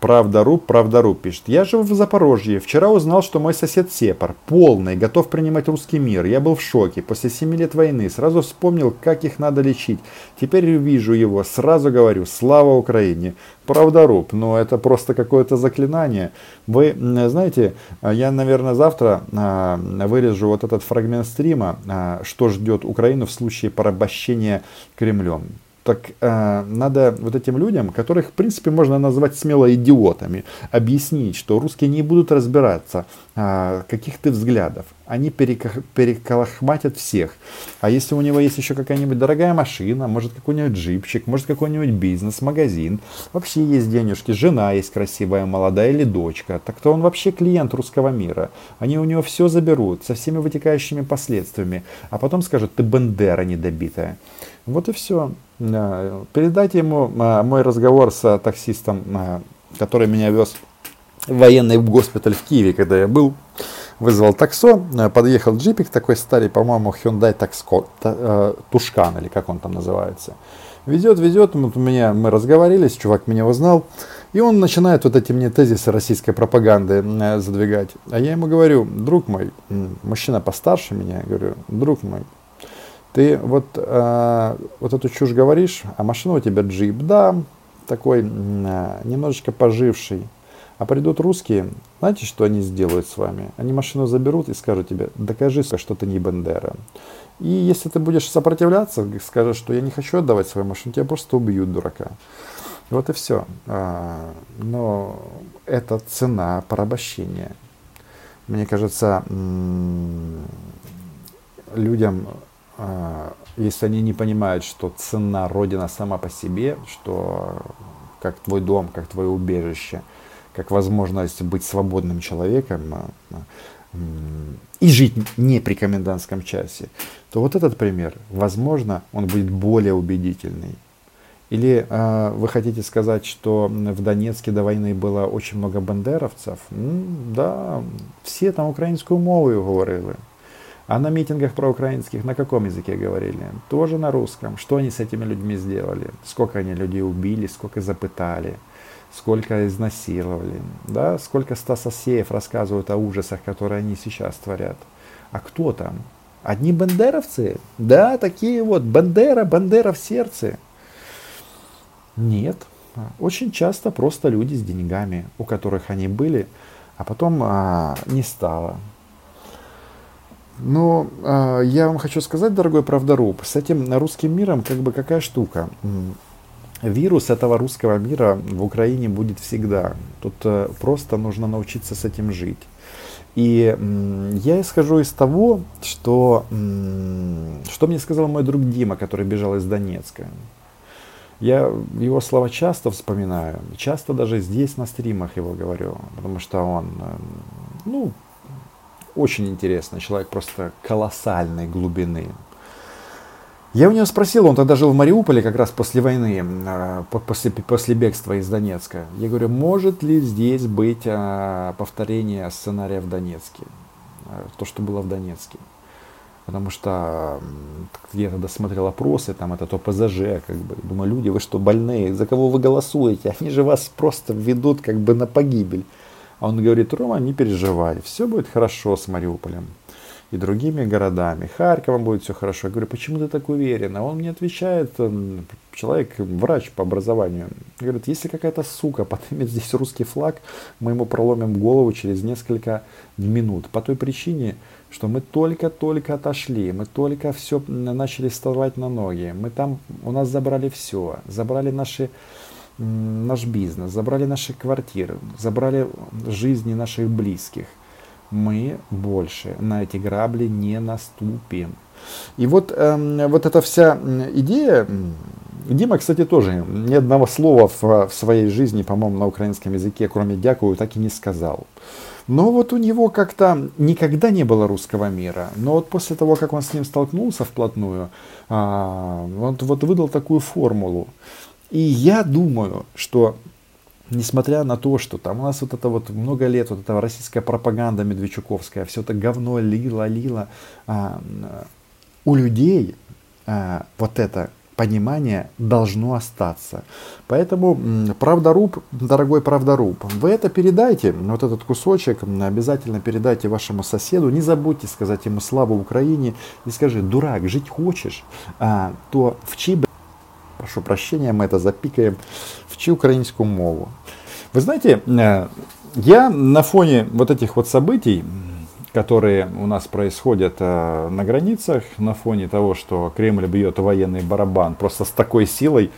Правдоруб, правдоруб пишет. Я живу в Запорожье. Вчера узнал, что мой сосед Сепар, полный, готов принимать русский мир. Я был в шоке. После семи лет войны сразу вспомнил, как их надо лечить. Теперь вижу его, сразу говорю, слава Украине. Правдоруб, но это просто какое-то заклинание. Вы знаете, я, наверное, завтра а, вырежу вот этот фрагмент стрима, а, что ждет Украину в случае порабощения Кремлем. Так э, надо вот этим людям, которых, в принципе, можно назвать смело идиотами, объяснить, что русские не будут разбираться, э, каких ты взглядов. Они переколохматят всех. А если у него есть еще какая-нибудь дорогая машина, может какой-нибудь джипчик, может какой-нибудь бизнес, магазин, вообще есть денежки, жена есть красивая, молодая или дочка, так то он вообще клиент русского мира. Они у него все заберут со всеми вытекающими последствиями, а потом скажут, ты бандера недобитая. Вот и все. Передайте ему а, мой разговор с таксистом, а, который меня вез в военный госпиталь в Киеве, когда я был. Вызвал таксо, а, подъехал джипик такой старый, по-моему, Hyundai Taxco, Тушкан, или как он там называется. Везет, везет, вот меня, мы разговорились, чувак меня узнал, и он начинает вот эти мне тезисы российской пропаганды задвигать. А я ему говорю, друг мой, мужчина постарше меня, говорю, друг мой, ты вот, э, вот эту чушь говоришь, а машина у тебя джип, да, такой э, немножечко поживший. А придут русские, знаете, что они сделают с вами? Они машину заберут и скажут тебе, докажи, что ты не Бендера. И если ты будешь сопротивляться, скажешь, что я не хочу отдавать свою машину, тебя просто убьют, дурака. Вот и все. А, но это цена порабощения. Мне кажется, людям а, если они не понимают, что цена Родина сама по себе, что как твой дом, как твое убежище, как возможность быть свободным человеком а, а, и жить не при комендантском часе, то вот этот пример, возможно, он будет более убедительный. Или э, вы хотите сказать, что в Донецке до войны было очень много бандеровцев? М, да, все там украинскую мову говорили. А на митингах проукраинских на каком языке говорили? Тоже на русском. Что они с этими людьми сделали? Сколько они людей убили, сколько запытали, сколько изнасиловали. Да? Сколько Стас Асеев рассказывают о ужасах, которые они сейчас творят. А кто там? Одни бандеровцы? Да, такие вот. Бандера, Бандера в сердце. Нет. Очень часто просто люди с деньгами, у которых они были, а потом а, не стало. Но э, я вам хочу сказать, дорогой правдоруб, с этим русским миром как бы какая штука. Вирус этого русского мира в Украине будет всегда. Тут э, просто нужно научиться с этим жить. И я исхожу из того, что, что мне сказал мой друг Дима, который бежал из Донецка. Я его слова часто вспоминаю, часто даже здесь на стримах его говорю, потому что он, э, ну, очень интересный человек, просто колоссальной глубины. Я у него спросил, он тогда жил в Мариуполе как раз после войны, а, после, после бегства из Донецка. Я говорю, может ли здесь быть а, повторение сценария в Донецке? А, то, что было в Донецке. Потому что я тогда смотрел опросы, там это ОПЗЖ, как бы, думаю, люди, вы что, больные, за кого вы голосуете? Они же вас просто ведут как бы на погибель. А он говорит, Рома, не переживай, все будет хорошо с Мариуполем и другими городами. Харьковом будет все хорошо. Я говорю, почему ты так уверен? А он мне отвечает, человек, врач по образованию. Говорит, если какая-то сука поднимет здесь русский флаг, мы ему проломим голову через несколько минут. По той причине, что мы только-только отошли, мы только все начали вставать на ноги. Мы там, у нас забрали все, забрали наши наш бизнес, забрали наши квартиры, забрали жизни наших близких. Мы больше на эти грабли не наступим. И вот, э, вот эта вся идея, Дима, кстати, тоже ни одного слова в, в своей жизни, по-моему, на украинском языке, кроме «дякую», так и не сказал. Но вот у него как-то никогда не было русского мира. Но вот после того, как он с ним столкнулся вплотную, а, он вот выдал такую формулу. И я думаю, что несмотря на то, что там у нас вот это вот много лет, вот эта российская пропаганда медведчуковская, все это говно лило, а, у людей а, вот это понимание должно остаться. Поэтому, правдоруб, дорогой правдоруб, вы это передайте, вот этот кусочек, обязательно передайте вашему соседу. Не забудьте сказать ему славу Украине и скажи, дурак, жить хочешь, а, то вчи, прошу прощения, мы это запикаем, вчи украинскую мову. Вы знаете, э, я на фоне вот этих вот событий, которые у нас происходят э, на границах, на фоне того, что Кремль бьет военный барабан просто с такой силой,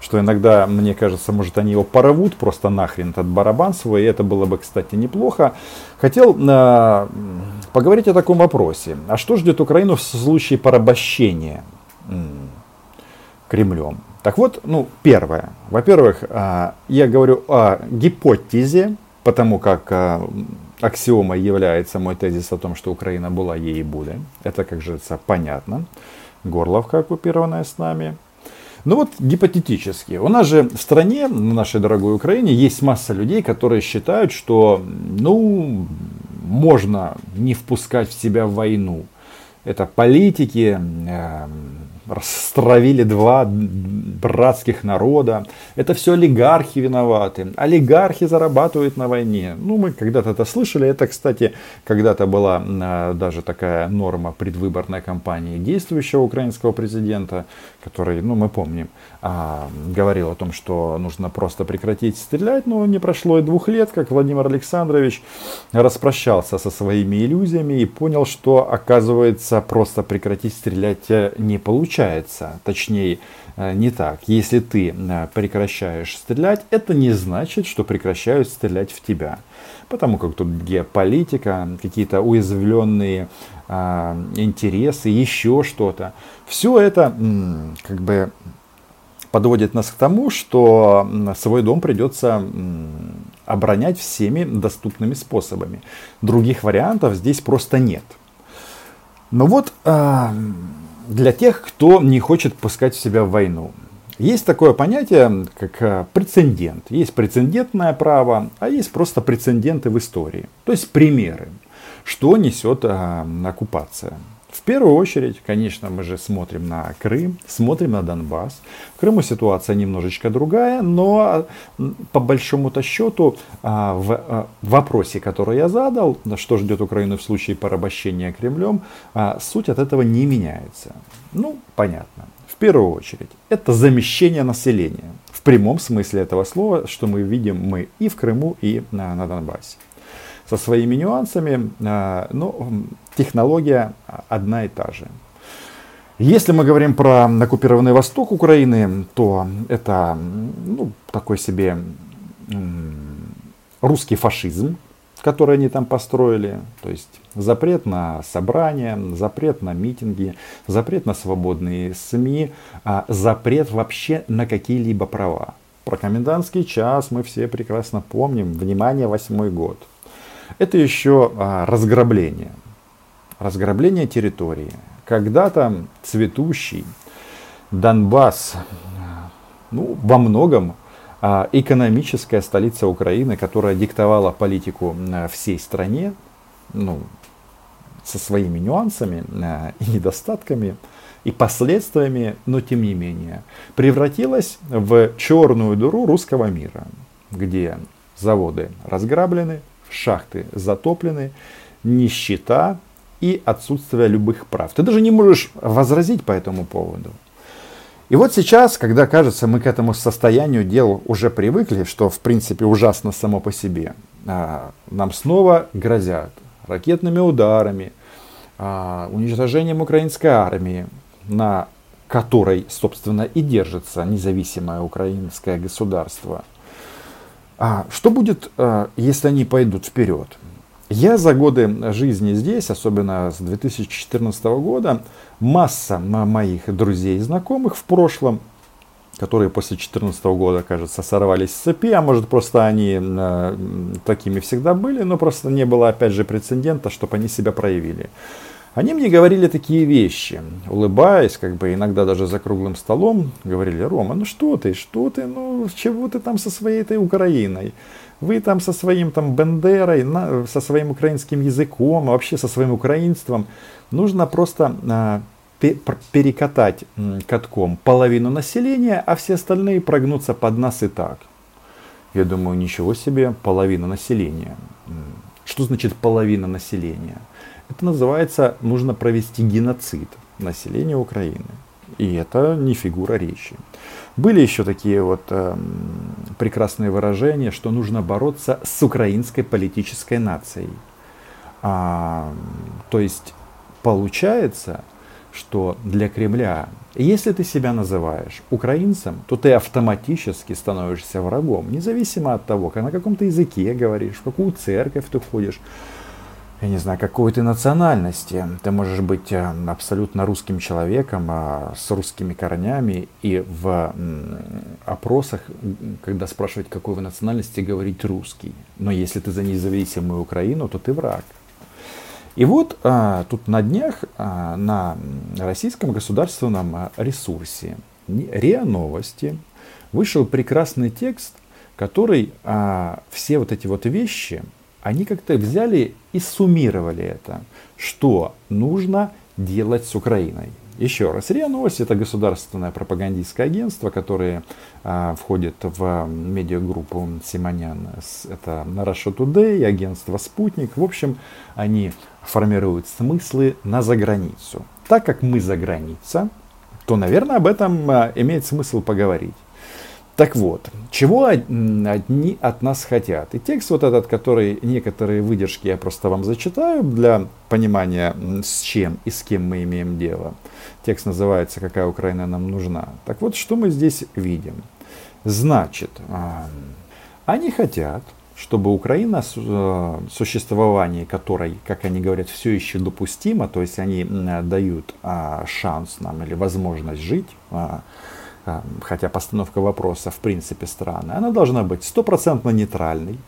что иногда, мне кажется, может они его порвут просто нахрен этот барабан свой, и это было бы, кстати, неплохо. Хотел э, поговорить о таком вопросе. А что ждет Украину в случае порабощения Кремлем? Так вот, ну, первое. Во-первых, э, я говорю о гипотезе, потому как э, аксиомой является мой тезис о том, что Украина была ей и будет. Это, как же понятно. Горловка, оккупированная с нами. Ну вот гипотетически. У нас же в стране, на нашей дорогой Украине, есть масса людей, которые считают, что ну, можно не впускать в себя войну. Это политики, э, Растравили два братских народа. Это все олигархи виноваты. Олигархи зарабатывают на войне. Ну, мы когда-то это слышали. Это, кстати, когда-то была а, даже такая норма предвыборной кампании действующего украинского президента, который, ну, мы помним, а, говорил о том, что нужно просто прекратить стрелять. Но не прошло и двух лет, как Владимир Александрович распрощался со своими иллюзиями и понял, что, оказывается, просто прекратить стрелять э, не получится получается, точнее э, не так. Если ты э, прекращаешь стрелять, это не значит, что прекращают стрелять в тебя. Потому как тут геополитика, какие-то уязвленные а, интересы, еще что-то. Все это как бы подводит нас к тому, что свой дом придется оборонять всеми доступными способами. Других вариантов здесь просто нет. Но вот а, для тех, кто не хочет пускать себя в войну. Есть такое понятие, как э, прецедент. Есть прецедентное право, а есть просто прецеденты в истории. То есть примеры, что несет а, оккупация. В первую очередь, конечно, мы же смотрим на Крым, смотрим на Донбасс. В Крыму ситуация немножечко другая, но по большому-то счету а, в а, вопросе, который я задал, что ждет Украину в случае порабощения Кремлем, а, суть от этого не меняется. Ну, понятно. В первую очередь, это замещение населения. В прямом смысле этого слова, что мы видим мы и в Крыму, и на, на Донбассе со своими нюансами, но ну, технология одна и та же. Если мы говорим про оккупированный восток Украины, то это ну, такой себе русский фашизм, который они там построили. То есть запрет на собрания, запрет на митинги, запрет на свободные СМИ, а запрет вообще на какие-либо права. Про комендантский час мы все прекрасно помним. Внимание, восьмой год. Это еще а, разграбление. Разграбление территории. Когда-то цветущий Донбасс, ну, во многом а, экономическая столица Украины, которая диктовала политику всей стране, ну, со своими нюансами а, и недостатками, и последствиями, но тем не менее, превратилась в черную дыру русского мира, где заводы разграблены, шахты затоплены, нищета и отсутствие любых прав. Ты даже не можешь возразить по этому поводу. И вот сейчас, когда кажется, мы к этому состоянию дел уже привыкли, что в принципе ужасно само по себе, а, нам снова грозят ракетными ударами, а, уничтожением украинской армии, на которой, собственно, и держится независимое украинское государство – а что будет, э, если они пойдут вперед? Я за годы жизни здесь, особенно с 2014 года, масса моих друзей и знакомых в прошлом, которые после 2014 года, кажется, сорвались с цепи, а может просто они э, такими всегда были, но просто не было, опять же, прецедента, чтобы они себя проявили. Они мне говорили такие вещи, улыбаясь, как бы иногда даже за круглым столом, говорили, Рома, ну что ты, что ты, ну чего ты там со своей этой Украиной? Вы там со своим там Бендерой, на, со своим украинским языком, а вообще со своим украинством. Нужно просто а, перекатать катком половину населения, а все остальные прогнутся под нас и так. Я думаю, ничего себе, половина населения. Что значит половина населения? Это называется, нужно провести геноцид населения Украины. И это не фигура речи. Были еще такие вот э, прекрасные выражения, что нужно бороться с украинской политической нацией. А, то есть получается, что для Кремля, если ты себя называешь украинцем, то ты автоматически становишься врагом, независимо от того, на каком ты языке говоришь, в какую церковь ты входишь я не знаю, какой ты национальности. Ты можешь быть э, абсолютно русским человеком, а, с русскими корнями, и в опросах, когда спрашивать, какой вы национальности, говорить русский. Но если ты за независимую Украину, то ты враг. И вот а, тут на днях а, на российском государственном ресурсе РИА Новости вышел прекрасный текст, который а, все вот эти вот вещи они как-то взяли и суммировали это, что нужно делать с Украиной. Еще раз, РИА Новости это государственное пропагандистское агентство, которое а, входит в медиагруппу Симонян. Это Russia Today, агентство Спутник. В общем, они формируют смыслы на заграницу. Так как мы за граница, то, наверное, об этом а, имеет смысл поговорить. Так вот, чего одни от нас хотят? И текст вот этот, который некоторые выдержки я просто вам зачитаю для понимания, с чем и с кем мы имеем дело. Текст называется «Какая Украина нам нужна?». Так вот, что мы здесь видим? Значит, а, они хотят, чтобы Украина, э, существование которой, как они говорят, все еще допустимо, то есть они дают а, шанс нам или возможность жить, а, хотя постановка вопроса в принципе странная, она должна быть стопроцентно нейтральной,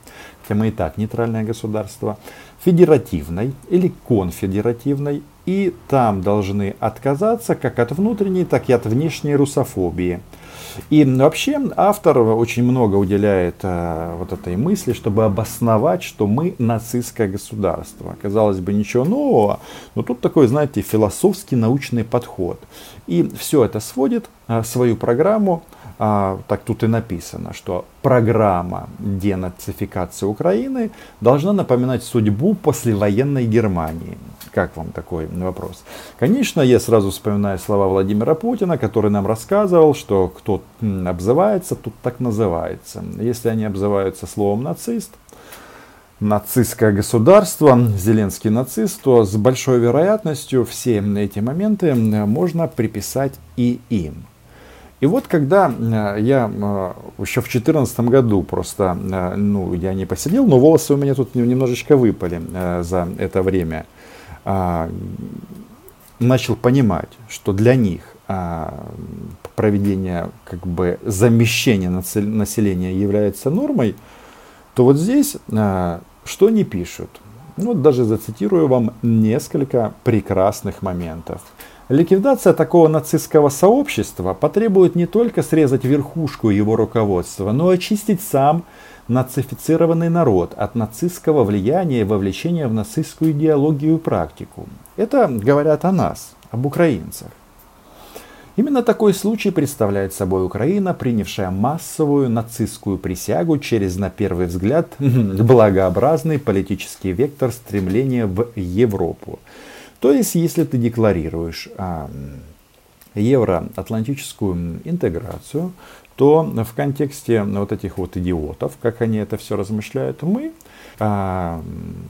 хотя мы и так нейтральное государство, федеративной или конфедеративной, и там должны отказаться как от внутренней, так и от внешней русофобии. И вообще автор очень много уделяет э, вот этой мысли, чтобы обосновать, что мы нацистское государство. Казалось бы, ничего нового, но тут такой, знаете, философский научный подход. И все это сводит э, свою программу а, так тут и написано, что программа денацификации Украины должна напоминать судьбу послевоенной Германии. Как вам такой вопрос? Конечно, я сразу вспоминаю слова Владимира Путина, который нам рассказывал, что кто обзывается, тут так называется. Если они обзываются словом нацист, нацистское государство, Зеленский нацист, то с большой вероятностью все эти моменты можно приписать и им. И вот когда э, я э, еще в 2014 году просто, э, ну, я не посидел, но волосы у меня тут немножечко выпали за это время, начал понимать, что для них а, проведение как бы замещения населения является нормой, то вот здесь что они пишут? Ну, вот даже зацитирую вам несколько прекрасных моментов. Ликвидация такого нацистского сообщества потребует не только срезать верхушку его руководства, но и очистить сам нацифицированный народ от нацистского влияния и вовлечения в нацистскую идеологию и практику. Это говорят о нас, об украинцах. Именно такой случай представляет собой Украина, принявшая массовую нацистскую присягу через, на первый взгляд, благообразный политический вектор стремления в Европу. То есть, если ты декларируешь а, евроатлантическую интеграцию, то в контексте вот этих вот идиотов, как они это все размышляют, мы а,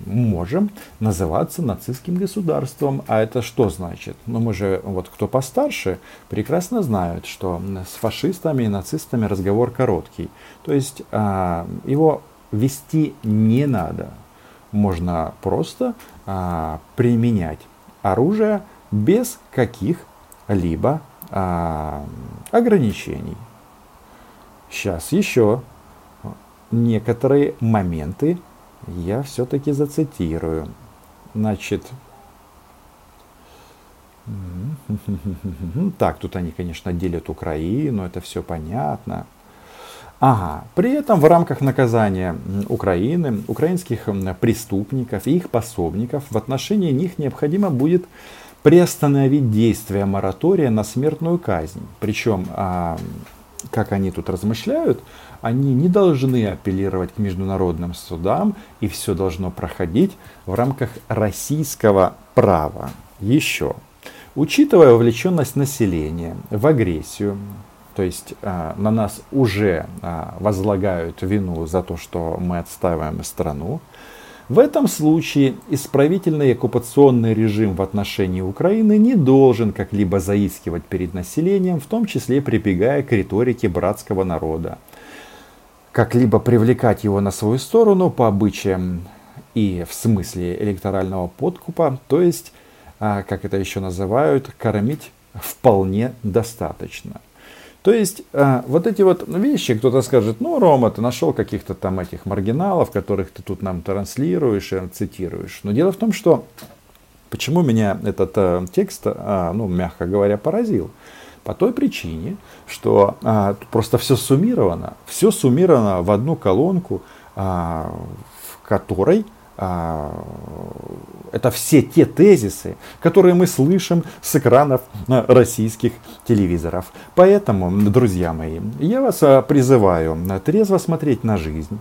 можем называться нацистским государством. А это что значит? Ну, мы же, вот кто постарше, прекрасно знают, что с фашистами и нацистами разговор короткий. То есть а, его вести не надо. Можно просто а, применять оружие без каких-либо а, ограничений. Сейчас еще некоторые моменты я все-таки зацитирую. Значит, так, тут они, конечно, делят Украину, это все понятно. Ага. При этом в рамках наказания Украины, украинских преступников и их пособников в отношении них необходимо будет приостановить действие моратория на смертную казнь. Причем, как они тут размышляют, они не должны апеллировать к международным судам, и все должно проходить в рамках российского права. Еще. Учитывая вовлеченность населения в агрессию, то есть э, на нас уже э, возлагают вину за то, что мы отстаиваем страну, в этом случае исправительный оккупационный режим в отношении Украины не должен как-либо заискивать перед населением, в том числе прибегая к риторике братского народа. Как-либо привлекать его на свою сторону по обычаям и в смысле электорального подкупа, то есть, а, как это еще называют, кормить вполне достаточно. То есть э, вот эти вот вещи, кто-то скажет, ну, Рома, ты нашел каких-то там этих маргиналов, которых ты тут нам транслируешь и цитируешь. Но дело в том, что почему меня этот э, текст, э, ну, мягко говоря, поразил. По той причине, что просто все суммировано, все суммировано в одну колонку, в которой а, это все те тезисы, которые мы слышим с экранов а, российских телевизоров. Поэтому, друзья мои, я вас а, призываю трезво смотреть на жизнь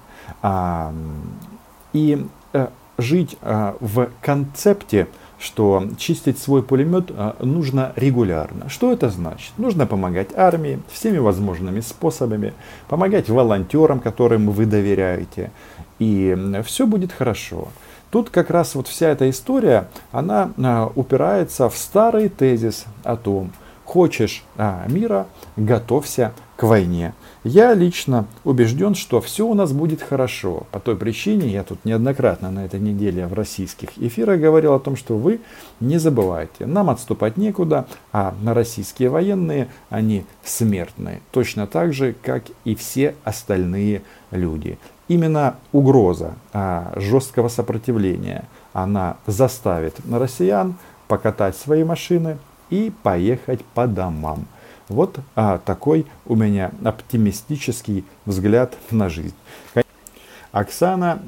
и э, жить в концепте, что чистить свой пулемет нужно регулярно. Что это значит? Нужно помогать армии всеми возможными способами, помогать волонтерам, которым вы доверяете, и все будет хорошо. Тут как раз вот вся эта история, она а, упирается в старый тезис о том, хочешь а, мира, готовься к войне. Я лично убежден, что все у нас будет хорошо. По той причине, я тут неоднократно на этой неделе в российских эфирах говорил о том, что вы не забывайте, нам отступать некуда, а на российские военные, они смертные. Точно так же, как и все остальные люди. Именно угроза а, жесткого сопротивления, она заставит россиян покатать свои машины и поехать по домам. Вот а, такой у меня оптимистический взгляд на жизнь. Оксана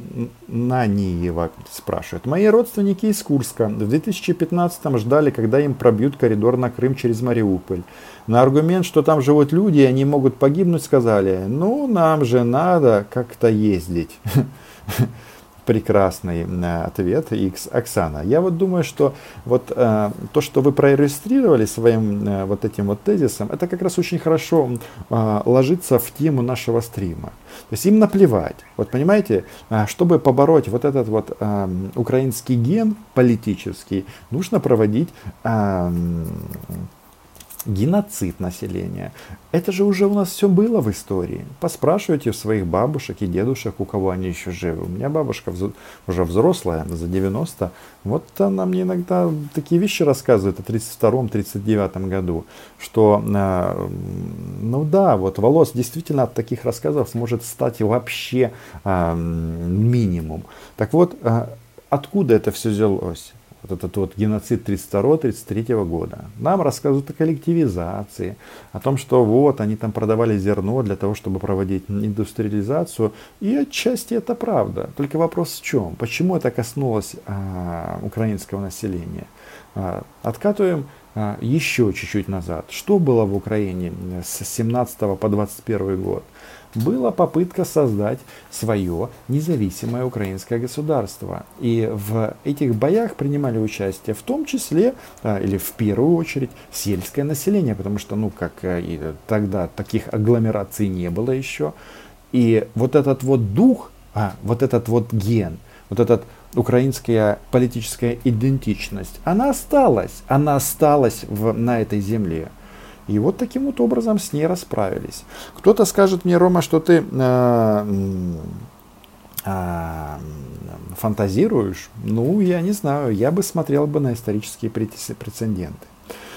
Наниева спрашивает. Мои родственники из Курска в 2015 ждали, когда им пробьют коридор на Крым через Мариуполь. На аргумент, что там живут люди и они могут погибнуть, сказали, ну нам же надо как-то ездить. прекрасный ответ X Оксана. Я вот думаю, что вот э, то, что вы проиллюстрировали своим э, вот этим вот тезисом, это как раз очень хорошо э, ложится в тему нашего стрима. То есть им наплевать. Вот понимаете, э, чтобы побороть вот этот вот э, украинский ген политический, нужно проводить э, геноцид населения. Это же уже у нас все было в истории. Поспрашивайте своих бабушек и дедушек, у кого они еще живы. У меня бабушка уже взрослая, за 90. Вот она мне иногда такие вещи рассказывает о 32-39 году, что, э, ну да, вот волос действительно от таких рассказов может стать вообще э, минимум. Так вот, э, откуда это все взялось? Вот этот вот геноцид 32-33 года. Нам рассказывают о коллективизации, о том, что вот они там продавали зерно для того, чтобы проводить индустриализацию. И отчасти это правда. Только вопрос в чем? Почему это коснулось а, украинского населения? А, откатываем а, еще чуть-чуть назад. Что было в Украине с 17 по 21 год? Была попытка создать свое независимое украинское государство. И в этих боях принимали участие в том числе, а, или в первую очередь, сельское население, потому что, ну, как э, и тогда таких агломераций не было еще. И вот этот вот дух, а, вот этот вот ген, вот этот украинская политическая идентичность, она осталась, она осталась в, на этой земле. И вот таким вот образом с ней расправились. Кто-то скажет мне, Рома, что ты э, э, фантазируешь. Ну, я не знаю, я бы смотрел бы на исторические прецеденты.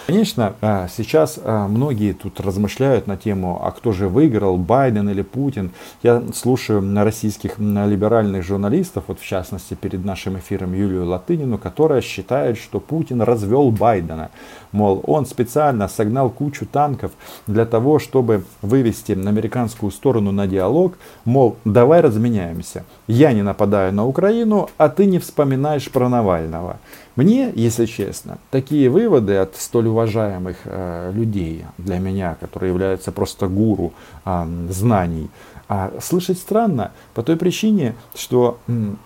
Конечно, а, сейчас а, многие тут размышляют на тему, а кто же выиграл, Байден или Путин. Я слушаю российских либеральных журналистов, вот в частности перед нашим эфиром Юлию Латынину, которая считает, что Путин развел Байдена. Мол, он специально согнал кучу танков для того, чтобы вывести на американскую сторону на диалог. Мол, давай разменяемся. Я не нападаю на Украину, а ты не вспоминаешь про Навального. Мне, если честно, такие выводы от столь уважаемых э, людей для меня, которые являются просто гуру э, знаний, а слышать странно по той причине, что,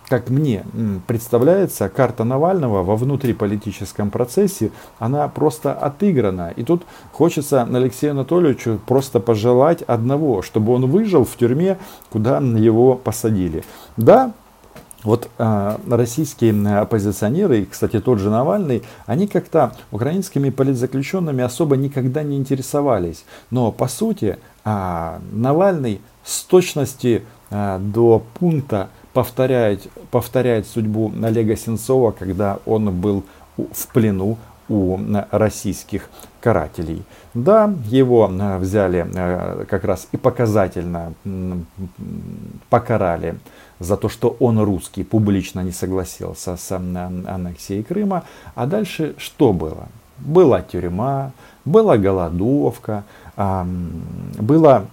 как мне представляется, карта Навального во внутриполитическом процессе, она просто отыграна. И тут хочется Алексею Анатольевичу просто пожелать одного, чтобы он выжил в тюрьме, куда его посадили. Да, вот э, российские оппозиционеры, кстати, тот же Навальный, они как-то украинскими политзаключенными особо никогда не интересовались. Но по сути э, Навальный с точности э, до пункта повторяет, повторяет судьбу Олега Сенцова, когда он был в плену у российских карателей. Да, его взяли как раз и показательно покарали за то, что он русский, публично не согласился с аннексией Крыма. А дальше что было? Была тюрьма, была голодовка, была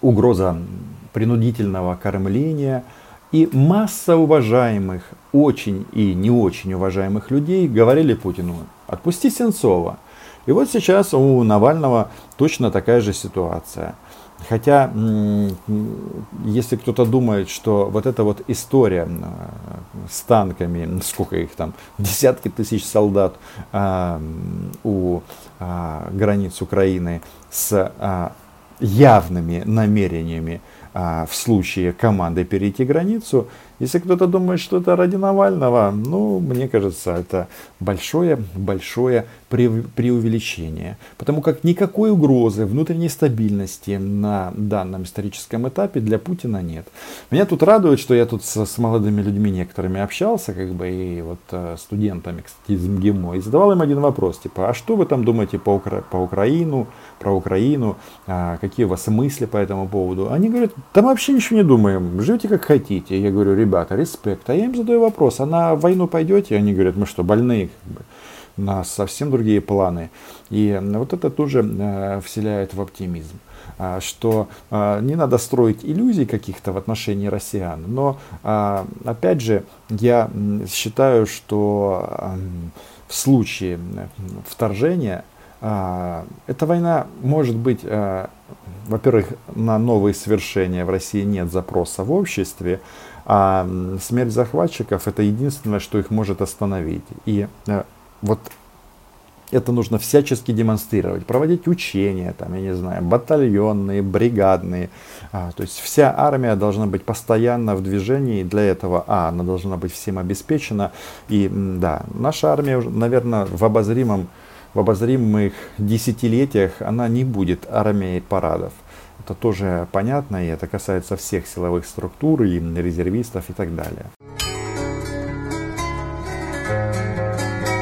угроза принудительного кормления. И масса уважаемых, очень и не очень уважаемых людей говорили Путину, отпусти Сенцова. И вот сейчас у Навального точно такая же ситуация. Хотя, если кто-то думает, что вот эта вот история с танками, сколько их там, десятки тысяч солдат а, у а, границ Украины с а, явными намерениями в случае команды перейти границу. Если кто-то думает, что это ради Навального, ну, мне кажется, это большое-большое преувеличение. Потому как никакой угрозы внутренней стабильности на данном историческом этапе для Путина нет. Меня тут радует, что я тут с, с молодыми людьми некоторыми общался, как бы, и вот э, студентами, кстати, из МГИМО, и задавал им один вопрос, типа, а что вы там думаете по, Укра по Украину, про Украину, а, какие у вас мысли по этому поводу? Они говорят, там вообще ничего не думаем, живите как хотите. Я говорю, ребята, респект. А я им задаю вопрос, а на войну пойдете? Они говорят, мы что, больные? Как бы. У нас совсем другие планы. И вот это тоже э, вселяет в оптимизм а, что а, не надо строить иллюзий каких-то в отношении россиян. Но, а, опять же, я считаю, что в случае вторжения эта война может быть во-первых, на новые свершения в России нет запроса в обществе, а смерть захватчиков это единственное, что их может остановить. И э, вот это нужно всячески демонстрировать, проводить учения, там, я не знаю, батальонные, бригадные. А, то есть вся армия должна быть постоянно в движении. Для этого, а, она должна быть всем обеспечена. И да, наша армия, наверное, в обозримом в обозримых десятилетиях она не будет армией парадов. Это тоже понятно, и это касается всех силовых структур, и резервистов и так далее.